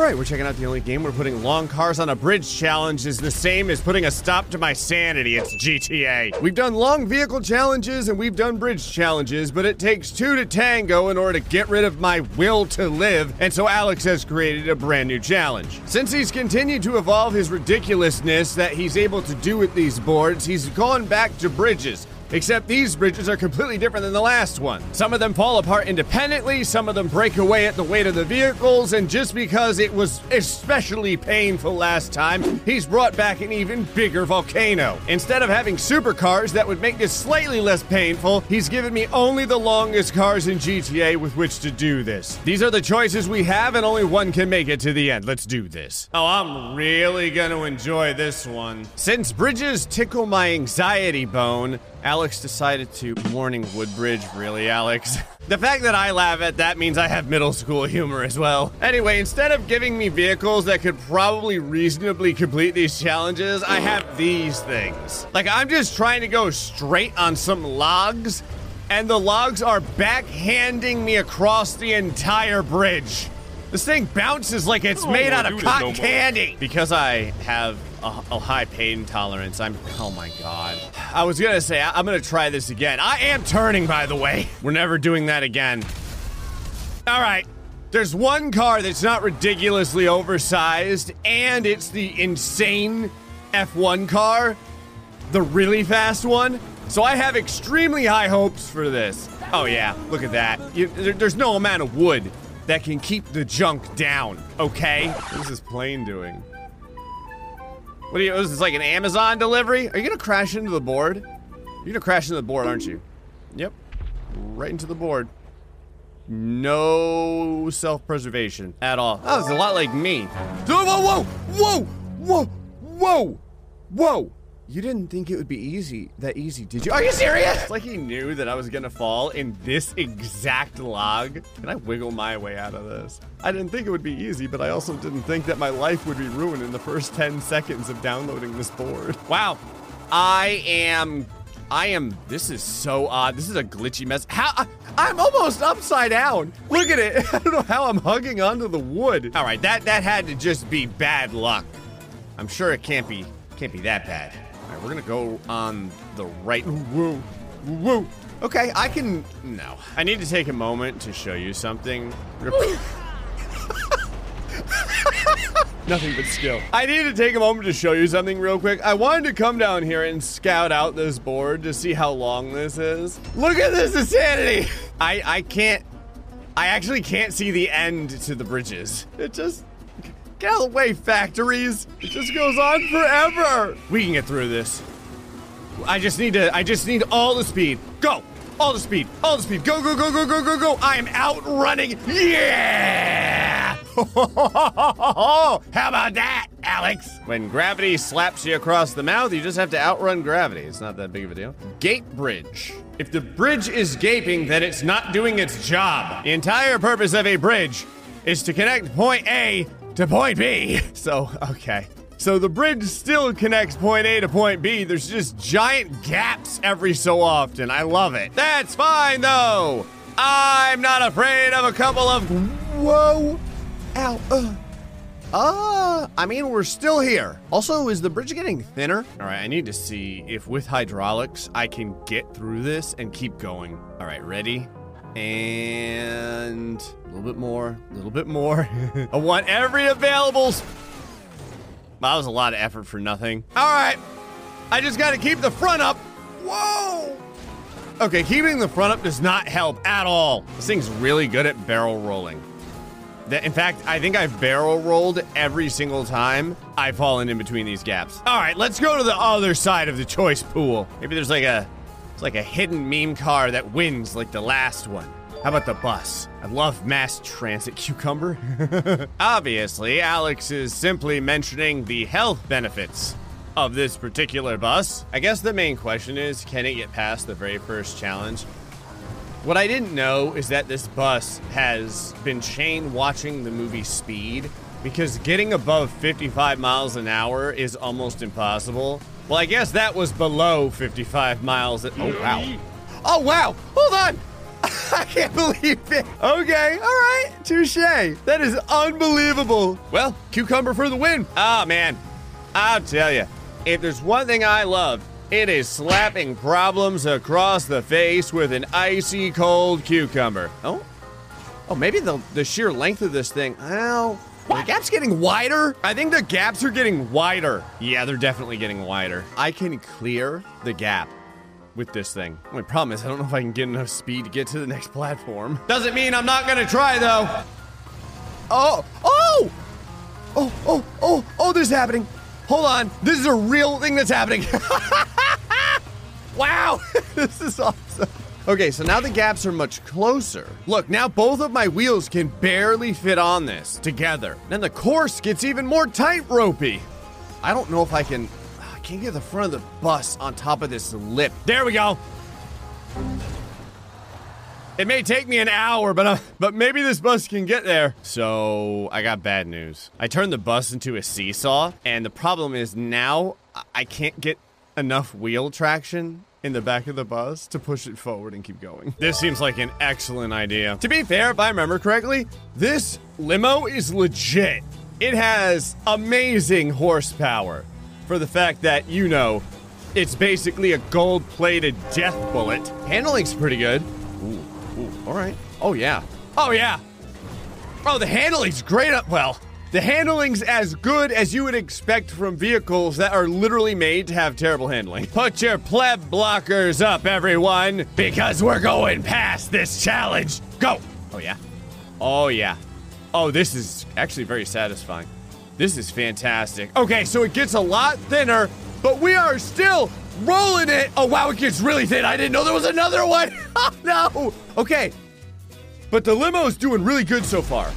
All right, we're checking out the only game where putting long cars on a bridge challenge is the same as putting a stop to my sanity. It's GTA. We've done long vehicle challenges and we've done bridge challenges, but it takes two to tango in order to get rid of my will to live, and so Alex has created a brand new challenge. Since he's continued to evolve his ridiculousness that he's able to do with these boards, he's gone back to bridges. Except these bridges are completely different than the last one. Some of them fall apart independently, some of them break away at the weight of the vehicles, and just because it was especially painful last time, he's brought back an even bigger volcano. Instead of having supercars that would make this slightly less painful, he's given me only the longest cars in GTA with which to do this. These are the choices we have, and only one can make it to the end. Let's do this. Oh, I'm really gonna enjoy this one. Since bridges tickle my anxiety bone, Alex decided to morning Woodbridge. Really, Alex? the fact that I laugh at that means I have middle school humor as well. Anyway, instead of giving me vehicles that could probably reasonably complete these challenges, I have these things. Like, I'm just trying to go straight on some logs, and the logs are backhanding me across the entire bridge. This thing bounces like it's don't made out of this no cotton candy. Because I have a, a high pain tolerance, I'm. Oh my god. I was gonna say, I, I'm gonna try this again. I am turning, by the way. We're never doing that again. All right. There's one car that's not ridiculously oversized, and it's the insane F1 car, the really fast one. So I have extremely high hopes for this. Oh, yeah, look at that. You, there- there's no amount of wood that can keep the junk down, okay? What is this plane doing? What are you, is this like an Amazon delivery? Are you gonna crash into the board? You're gonna crash into the board, aren't you? Yep, right into the board. No self-preservation at all. Oh, that was a lot like me. Whoa, whoa, whoa, whoa, whoa, whoa. You didn't think it would be easy, that easy, did you? Are you serious? It's like he knew that I was gonna fall in this exact log. Can I wiggle my way out of this? I didn't think it would be easy, but I also didn't think that my life would be ruined in the first 10 seconds of downloading this board. Wow. I am I am. This is so odd. This is a glitchy mess. How? I, I'm almost upside down. Look at it. I don't know how I'm hugging onto the wood. All right, that that had to just be bad luck. I'm sure it can't be can't be that bad. All right, we're gonna go on the right. Woo, woo. Okay, I can. No, I need to take a moment to show you something. Nothing but skill. I need to take a moment to show you something real quick. I wanted to come down here and scout out this board to see how long this is. Look at this insanity! I I can't. I actually can't see the end to the bridges. It just. Get out of the way, factories! It just goes on forever! We can get through this. I just need to. I just need all the speed. Go! All the speed. All the speed. Go, go, go, go, go, go, go. I am outrunning. Yeah! How about that, Alex? When gravity slaps you across the mouth, you just have to outrun gravity. It's not that big of a deal. Gate bridge. If the bridge is gaping, then it's not doing its job. The entire purpose of a bridge is to connect point A to point B. So, okay. So the bridge still connects point A to point B. There's just giant gaps every so often. I love it. That's fine though. I'm not afraid of a couple of whoa, ow, uh. Uh, I mean, we're still here. Also, is the bridge getting thinner? All right, I need to see if with hydraulics I can get through this and keep going. All right, ready? And a little bit more, a little bit more. I want every available. That was a lot of effort for nothing. All right, I just got to keep the front up. Whoa! Okay, keeping the front up does not help at all. This thing's really good at barrel rolling. In fact, I think I've barrel rolled every single time I've fallen in between these gaps. All right, let's go to the other side of the choice pool. Maybe there's like a, it's like a hidden meme car that wins like the last one. How about the bus? I love mass transit cucumber. Obviously, Alex is simply mentioning the health benefits of this particular bus. I guess the main question is can it get past the very first challenge? What I didn't know is that this bus has been chain watching the movie Speed because getting above 55 miles an hour is almost impossible. Well, I guess that was below 55 miles. At- oh, wow. Oh, wow. Hold on. I can't believe it. Okay, all right, touche. That is unbelievable. Well, cucumber for the win. Ah, man, I'll tell you, if there's one thing I love, it is slapping problems across the face with an icy cold cucumber. Oh, oh, maybe the the sheer length of this thing. Well, the gap's getting wider. I think the gaps are getting wider. Yeah, they're definitely getting wider. I can clear the gap with this thing. Only problem is I don't know if I can get enough speed to get to the next platform. Doesn't mean I'm not gonna try though. Oh, oh, oh, oh, oh, oh, this is happening. Hold on, this is a real thing that's happening. wow, this is awesome. Okay, so now the gaps are much closer. Look, now both of my wheels can barely fit on this together. Then the course gets even more tight ropey. I don't know if I can I can't get the front of the bus on top of this lip. There we go. It may take me an hour, but uh, but maybe this bus can get there. So I got bad news. I turned the bus into a seesaw, and the problem is now I can't get enough wheel traction in the back of the bus to push it forward and keep going. This seems like an excellent idea. To be fair, if I remember correctly, this limo is legit. It has amazing horsepower for the fact that, you know, it's basically a gold plated death bullet. Handling's pretty good. Ooh, ooh, all right. Oh, yeah. Oh, yeah. Oh, the handling's great. Up well, the handling's as good as you would expect from vehicles that are literally made to have terrible handling. Put your pleb blockers up, everyone, because we're going past this challenge. Go. Oh yeah. Oh yeah. Oh, this is actually very satisfying. This is fantastic. Okay, so it gets a lot thinner, but we are still rolling it. Oh wow, it gets really thin. I didn't know there was another one. oh no. Okay, but the limo's doing really good so far.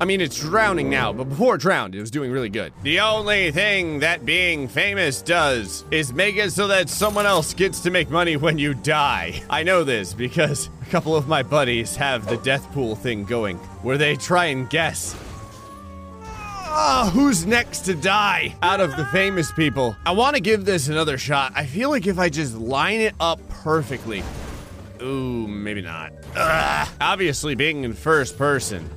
I mean, it's drowning now, but before it drowned, it was doing really good. The only thing that being famous does is make it so that someone else gets to make money when you die. I know this because a couple of my buddies have the death pool thing going, where they try and guess Ah, who's next to die out of the famous people? I want to give this another shot. I feel like if I just line it up perfectly. Ooh, maybe not. Ugh. Obviously, being in first person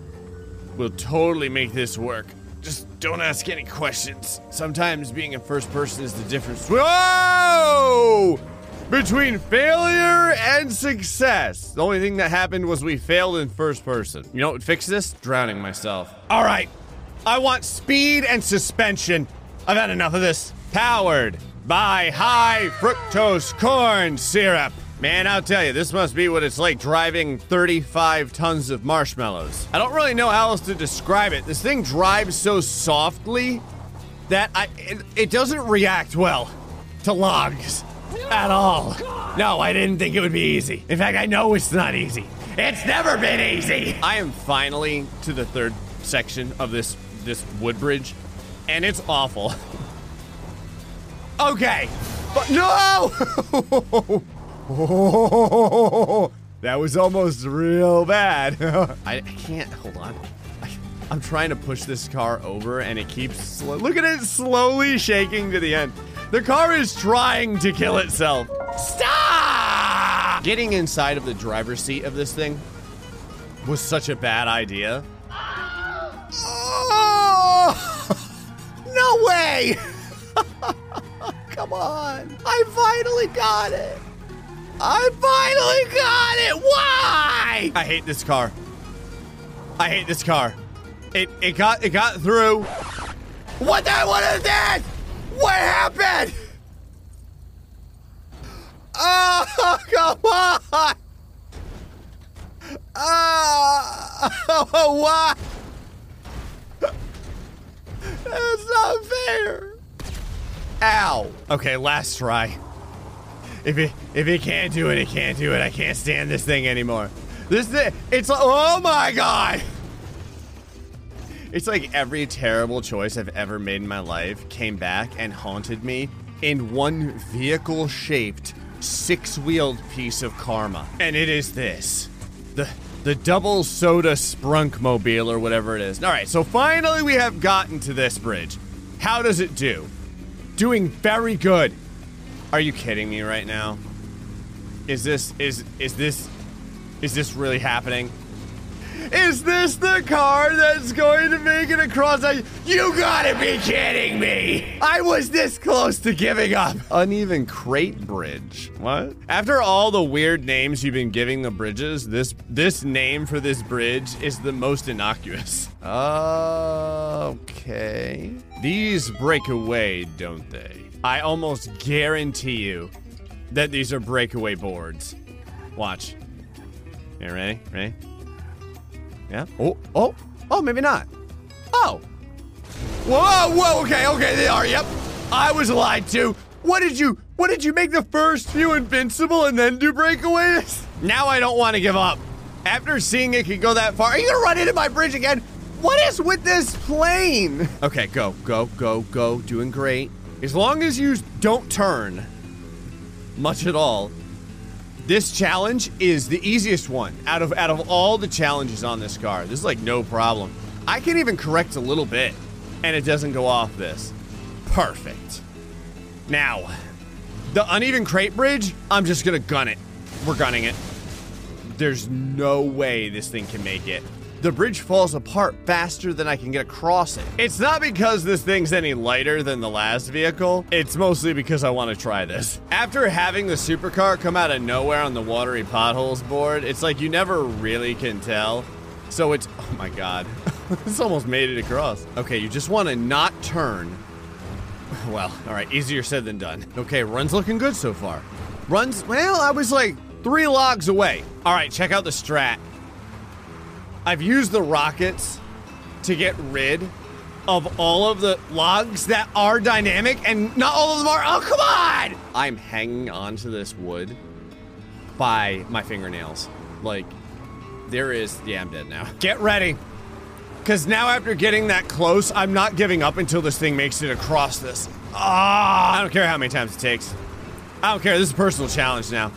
will totally make this work. Just don't ask any questions. Sometimes being in first person is the difference. Whoa! Between failure and success. The only thing that happened was we failed in first person. You know what would fix this? Drowning myself. All right. I want speed and suspension. I've had enough of this. Powered by high fructose corn syrup. Man, I'll tell you, this must be what it's like driving 35 tons of marshmallows. I don't really know how else to describe it. This thing drives so softly that I it, it doesn't react well to logs at all. No, I didn't think it would be easy. In fact, I know it's not easy. It's never been easy. I am finally to the third section of this this wood bridge, and it's awful. okay, but no! that was almost real bad. I, I can't hold on. I, I'm trying to push this car over, and it keeps. Slow, look at it slowly shaking to the end. The car is trying to kill itself. Stop! Getting inside of the driver's seat of this thing was such a bad idea. Oh! No way! Come on. I finally got it. I finally got it. Why? I hate this car. I hate this car. It it got it got through. What the what is this? What happened? Oh, come on! Oh, why? That's not fair. Ow. Okay, last try. If it if it can't do it, it can't do it. I can't stand this thing anymore. This thing, it's like, oh my god. It's like every terrible choice I've ever made in my life came back and haunted me in one vehicle shaped, six wheeled piece of karma. And it is this the, the double soda sprunk mobile or whatever it is. All right, so finally we have gotten to this bridge. How does it do? Doing very good. Are you kidding me right now? Is this, is, is this, Is this really happening? Is this the car that's going to make it across? A- you gotta be kidding me! I was this close to giving up. Uneven crate bridge. What? After all the weird names you've been giving the bridges, this this name for this bridge is the most innocuous. Okay. These break away, don't they? I almost guarantee you that these are breakaway boards. Watch. You ready? Ready? Yeah. Oh, oh, oh, maybe not. Oh. Whoa, whoa, okay, okay, they are, yep. I was lied to. What did you, what did you make the first few invincible and then do breakaways? Now I don't want to give up. After seeing it could go that far, are you gonna run into my bridge again? What is with this plane? Okay, go, go, go, go. Doing great. As long as you don't turn much at all, this challenge is the easiest one out of out of all the challenges on this car. This is like no problem. I can even correct a little bit and it doesn't go off this. Perfect. Now, the uneven crate bridge, I'm just gonna gun it. We're gunning it. There's no way this thing can make it. The bridge falls apart faster than I can get across it. It's not because this thing's any lighter than the last vehicle, it's mostly because I want to try this. After having the supercar come out of nowhere on the watery potholes board, it's like you never really can tell. So it's, oh my god, this almost made it across. Okay, you just want to not turn. Well, all right, easier said than done. Okay, run's looking good so far. Runs, well, I was like three logs away. All right, check out the strat. I've used the rockets to get rid of all of the logs that are dynamic, and not all of them are. Oh, come on! I'm hanging onto this wood by my fingernails. Like, there is. Yeah, I'm dead now. Get ready. Because now, after getting that close, I'm not giving up until this thing makes it across this. Ah! I don't care how many times it takes. I don't care. This is a personal challenge now.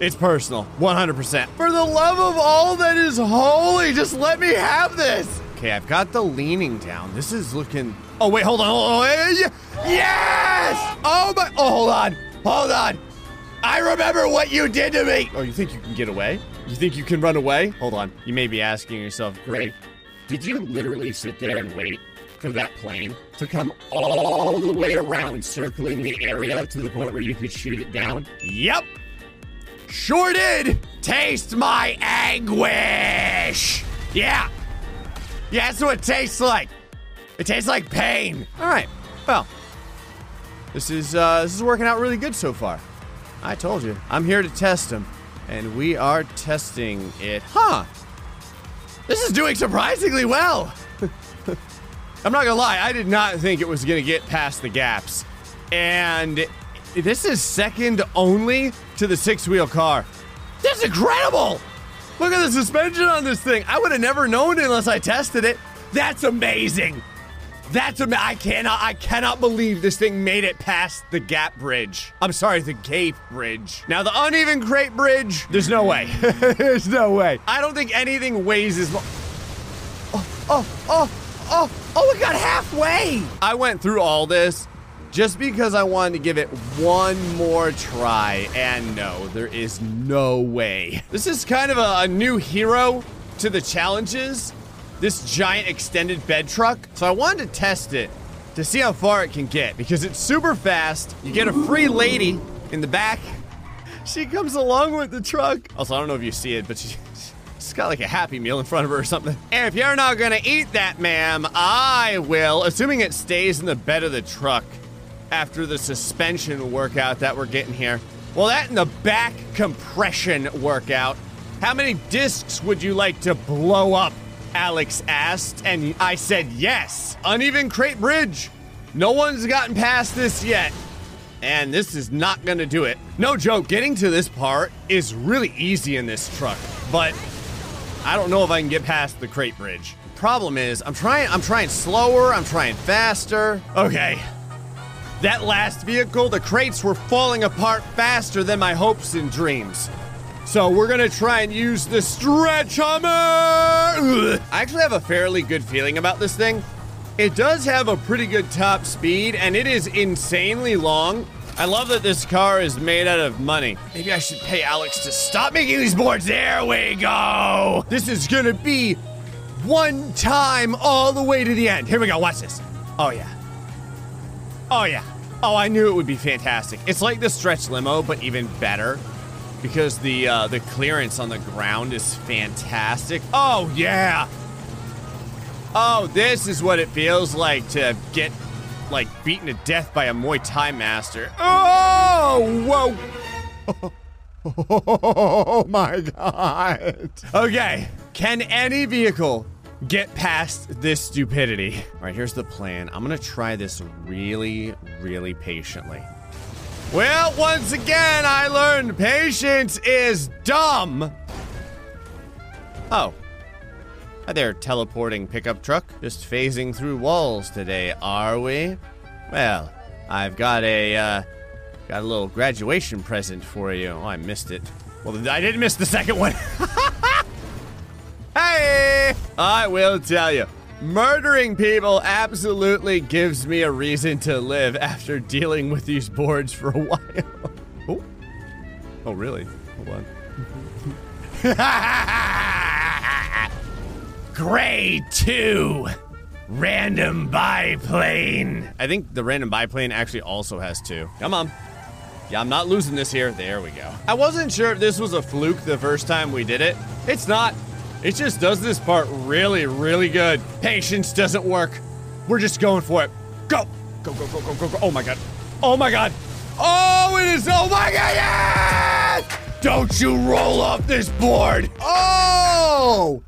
It's personal, 100%. For the love of all that is holy, just let me have this. Okay, I've got the leaning down. This is looking. Oh wait, hold on. Hold on. Yes! Oh my. Oh, hold on. Hold on. I remember what you did to me. Oh, you think you can get away? You think you can run away? Hold on. You may be asking yourself, Great. Did you literally sit there and wait for that plane to come all the way around, circling the area to the point where you could shoot it down? Yep. Sure did. Taste my anguish. Yeah. Yeah, that's what it tastes like. It tastes like pain. All right. Well, this is uh, this is working out really good so far. I told you. I'm here to test them, and we are testing it. Huh. This is doing surprisingly well. I'm not gonna lie, I did not think it was gonna get past the gaps. And this is second only to the six wheel car. That's incredible! Look at the suspension on this thing. I would have never known unless I tested it. That's amazing. That's amazing. I cannot, I cannot believe this thing made it past the gap bridge. I'm sorry, the gate bridge. Now the uneven crate bridge, there's no way. there's no way. I don't think anything weighs as much. Oh, oh, oh, oh, oh, we got halfway. I went through all this just because I wanted to give it one more try. And no, there is no way. This is kind of a, a new hero to the challenges this giant extended bed truck. So I wanted to test it to see how far it can get because it's super fast. You get a free lady in the back. She comes along with the truck. Also, I don't know if you see it, but she, she's got like a Happy Meal in front of her or something. And if you're not gonna eat that, ma'am, I will, assuming it stays in the bed of the truck after the suspension workout that we're getting here. Well, that and the back compression workout. How many discs would you like to blow up? Alex asked, and I said yes. Uneven crate bridge. No one's gotten past this yet. And this is not gonna do it. No joke, getting to this part is really easy in this truck, but I don't know if I can get past the crate bridge. Problem is, I'm trying I'm trying slower, I'm trying faster. Okay. That last vehicle, the crates were falling apart faster than my hopes and dreams. So we're gonna try and use the stretch Hummer. I actually have a fairly good feeling about this thing. It does have a pretty good top speed, and it is insanely long. I love that this car is made out of money. Maybe I should pay Alex to stop making these boards. There we go. This is gonna be one time all the way to the end. Here we go. Watch this. Oh, yeah. Oh, yeah. Oh, I knew it would be fantastic. It's like the stretch limo, but even better because the uh, the clearance on the ground is fantastic. Oh, yeah. Oh, this is what it feels like to get like beaten to death by a Muay Thai master. Oh, whoa. Oh my god. Okay, can any vehicle get past this stupidity? All right, here's the plan. I'm gonna try this really, really patiently. Well, once again, I learned patience is dumb. Oh. Hi there, teleporting pickup truck. Just phasing through walls today, are we? Well, I've got a, uh, got a little graduation present for you. Oh, I missed it. Well, I didn't miss the second one. I will tell you, murdering people absolutely gives me a reason to live after dealing with these boards for a while. oh. Oh, really? Hold on. Grade 2. Random biplane. I think the random biplane actually also has two. Come on. Yeah, I'm not losing this here. There we go. I wasn't sure if this was a fluke the first time we did it. It's not. It just does this part really, really good. Patience doesn't work. We're just going for it. Go. Go, go, go, go, go, go. Oh my god. Oh my god. Oh, it is. Oh my god. Yes! Don't you roll off this board. Oh!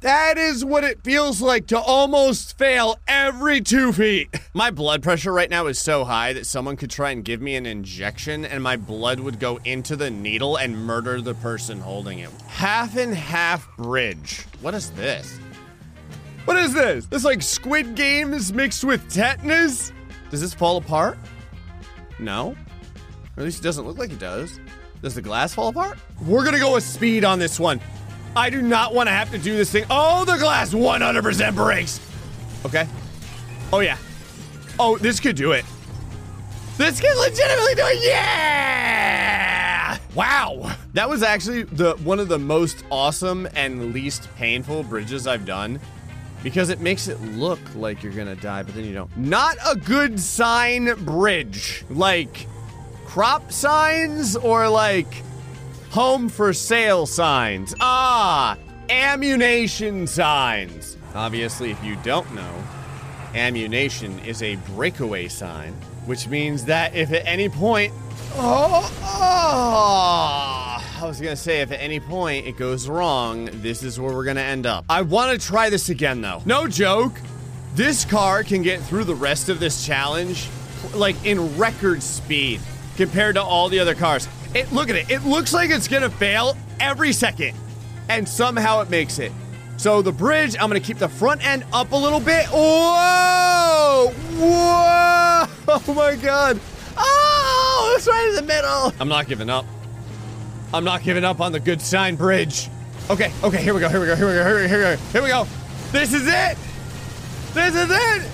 That is what it feels like to almost fail every two feet. My blood pressure right now is so high that someone could try and give me an injection and my blood would go into the needle and murder the person holding it. Half and half bridge. What is this? What is this? This like Squid Games mixed with tetanus? Does this fall apart? No. Or at least it doesn't look like it does. Does the glass fall apart? We're gonna go with speed on this one. I do not want to have to do this thing. Oh, the glass 100% breaks. Okay. Oh, yeah. Oh, this could do it. This could legitimately do it. Yeah! Wow. That was actually the one of the most awesome and least painful bridges I've done because it makes it look like you're to die, but then you don't. Not a good sign bridge. Like crop signs or like home for sale signs. Ah, ammunition signs. Obviously, if you don't know, ammunition is a breakaway sign, which means that if at any point. Oh, oh, I was gonna say if at any point it goes wrong, this is where we're gonna end up. I wanna try this again though. No joke. This car can get through the rest of this challenge like in record speed compared to all the other cars. It look at it. It looks like it's gonna fail every second, and somehow it makes it. So the bridge, I'm gonna keep the front end up a little bit. Whoa! Whoa! Oh my god! Oh, it's right in the middle. I'm not giving up. I'm not giving up on the good sign bridge. Okay, okay, here we go, here we go, here we go, here we go, here we go, here we go. This is it! This is it!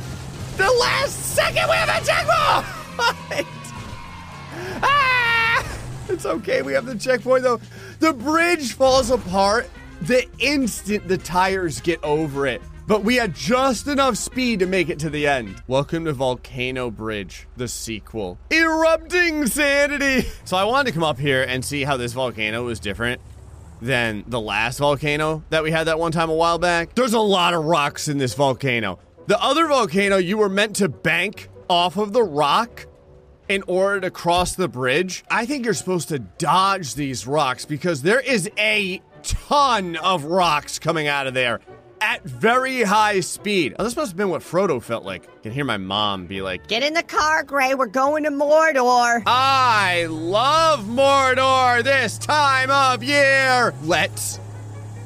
The last second we have a checkpoint! ah! It's okay, we have the checkpoint though. The bridge falls apart the instant the tires get over it. But we had just enough speed to make it to the end. Welcome to Volcano Bridge, the sequel. Erupting Sanity! So I wanted to come up here and see how this volcano was different than the last volcano that we had that one time a while back. There's a lot of rocks in this volcano. The other volcano, you were meant to bank off of the rock in order to cross the bridge. I think you're supposed to dodge these rocks because there is a ton of rocks coming out of there at very high speed. Oh, this must have been what Frodo felt like. I can hear my mom be like, Get in the car, Gray. We're going to Mordor. I love Mordor this time of year. Let's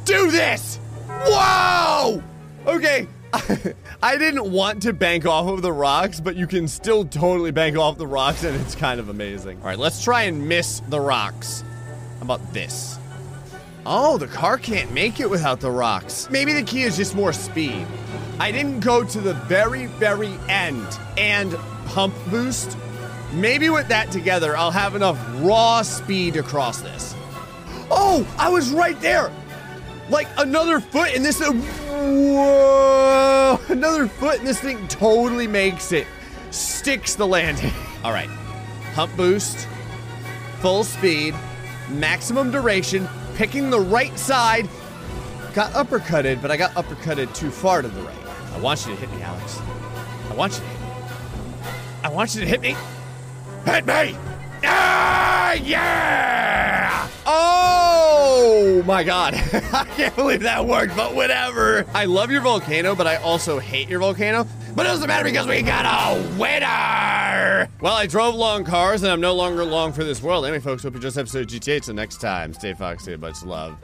do this. Whoa! Okay. I didn't want to bank off of the rocks, but you can still totally bank off the rocks, and it's kind of amazing. All right, let's try and miss the rocks. How about this? Oh, the car can't make it without the rocks. Maybe the key is just more speed. I didn't go to the very, very end and pump boost Maybe with that together, I'll have enough raw speed to cross this. Oh, I was right there. Like another foot in this. Whoa! Another foot in this thing totally makes it. Sticks the landing. All right. Hump boost, full speed, maximum duration, picking the right side. Got uppercutted, but I got uppercutted too far to the right. I want you to hit me, Alex. I want you to hit me. I want you to hit me. Hit me! Ah, yeah! Oh my god. I can't believe that worked, but whatever. I love your volcano, but I also hate your volcano. But it doesn't matter because we got a winner! Well, I drove long cars and I'm no longer long for this world. Anyway, folks, hope you just episode GTA. Till next time, stay foxy, much love.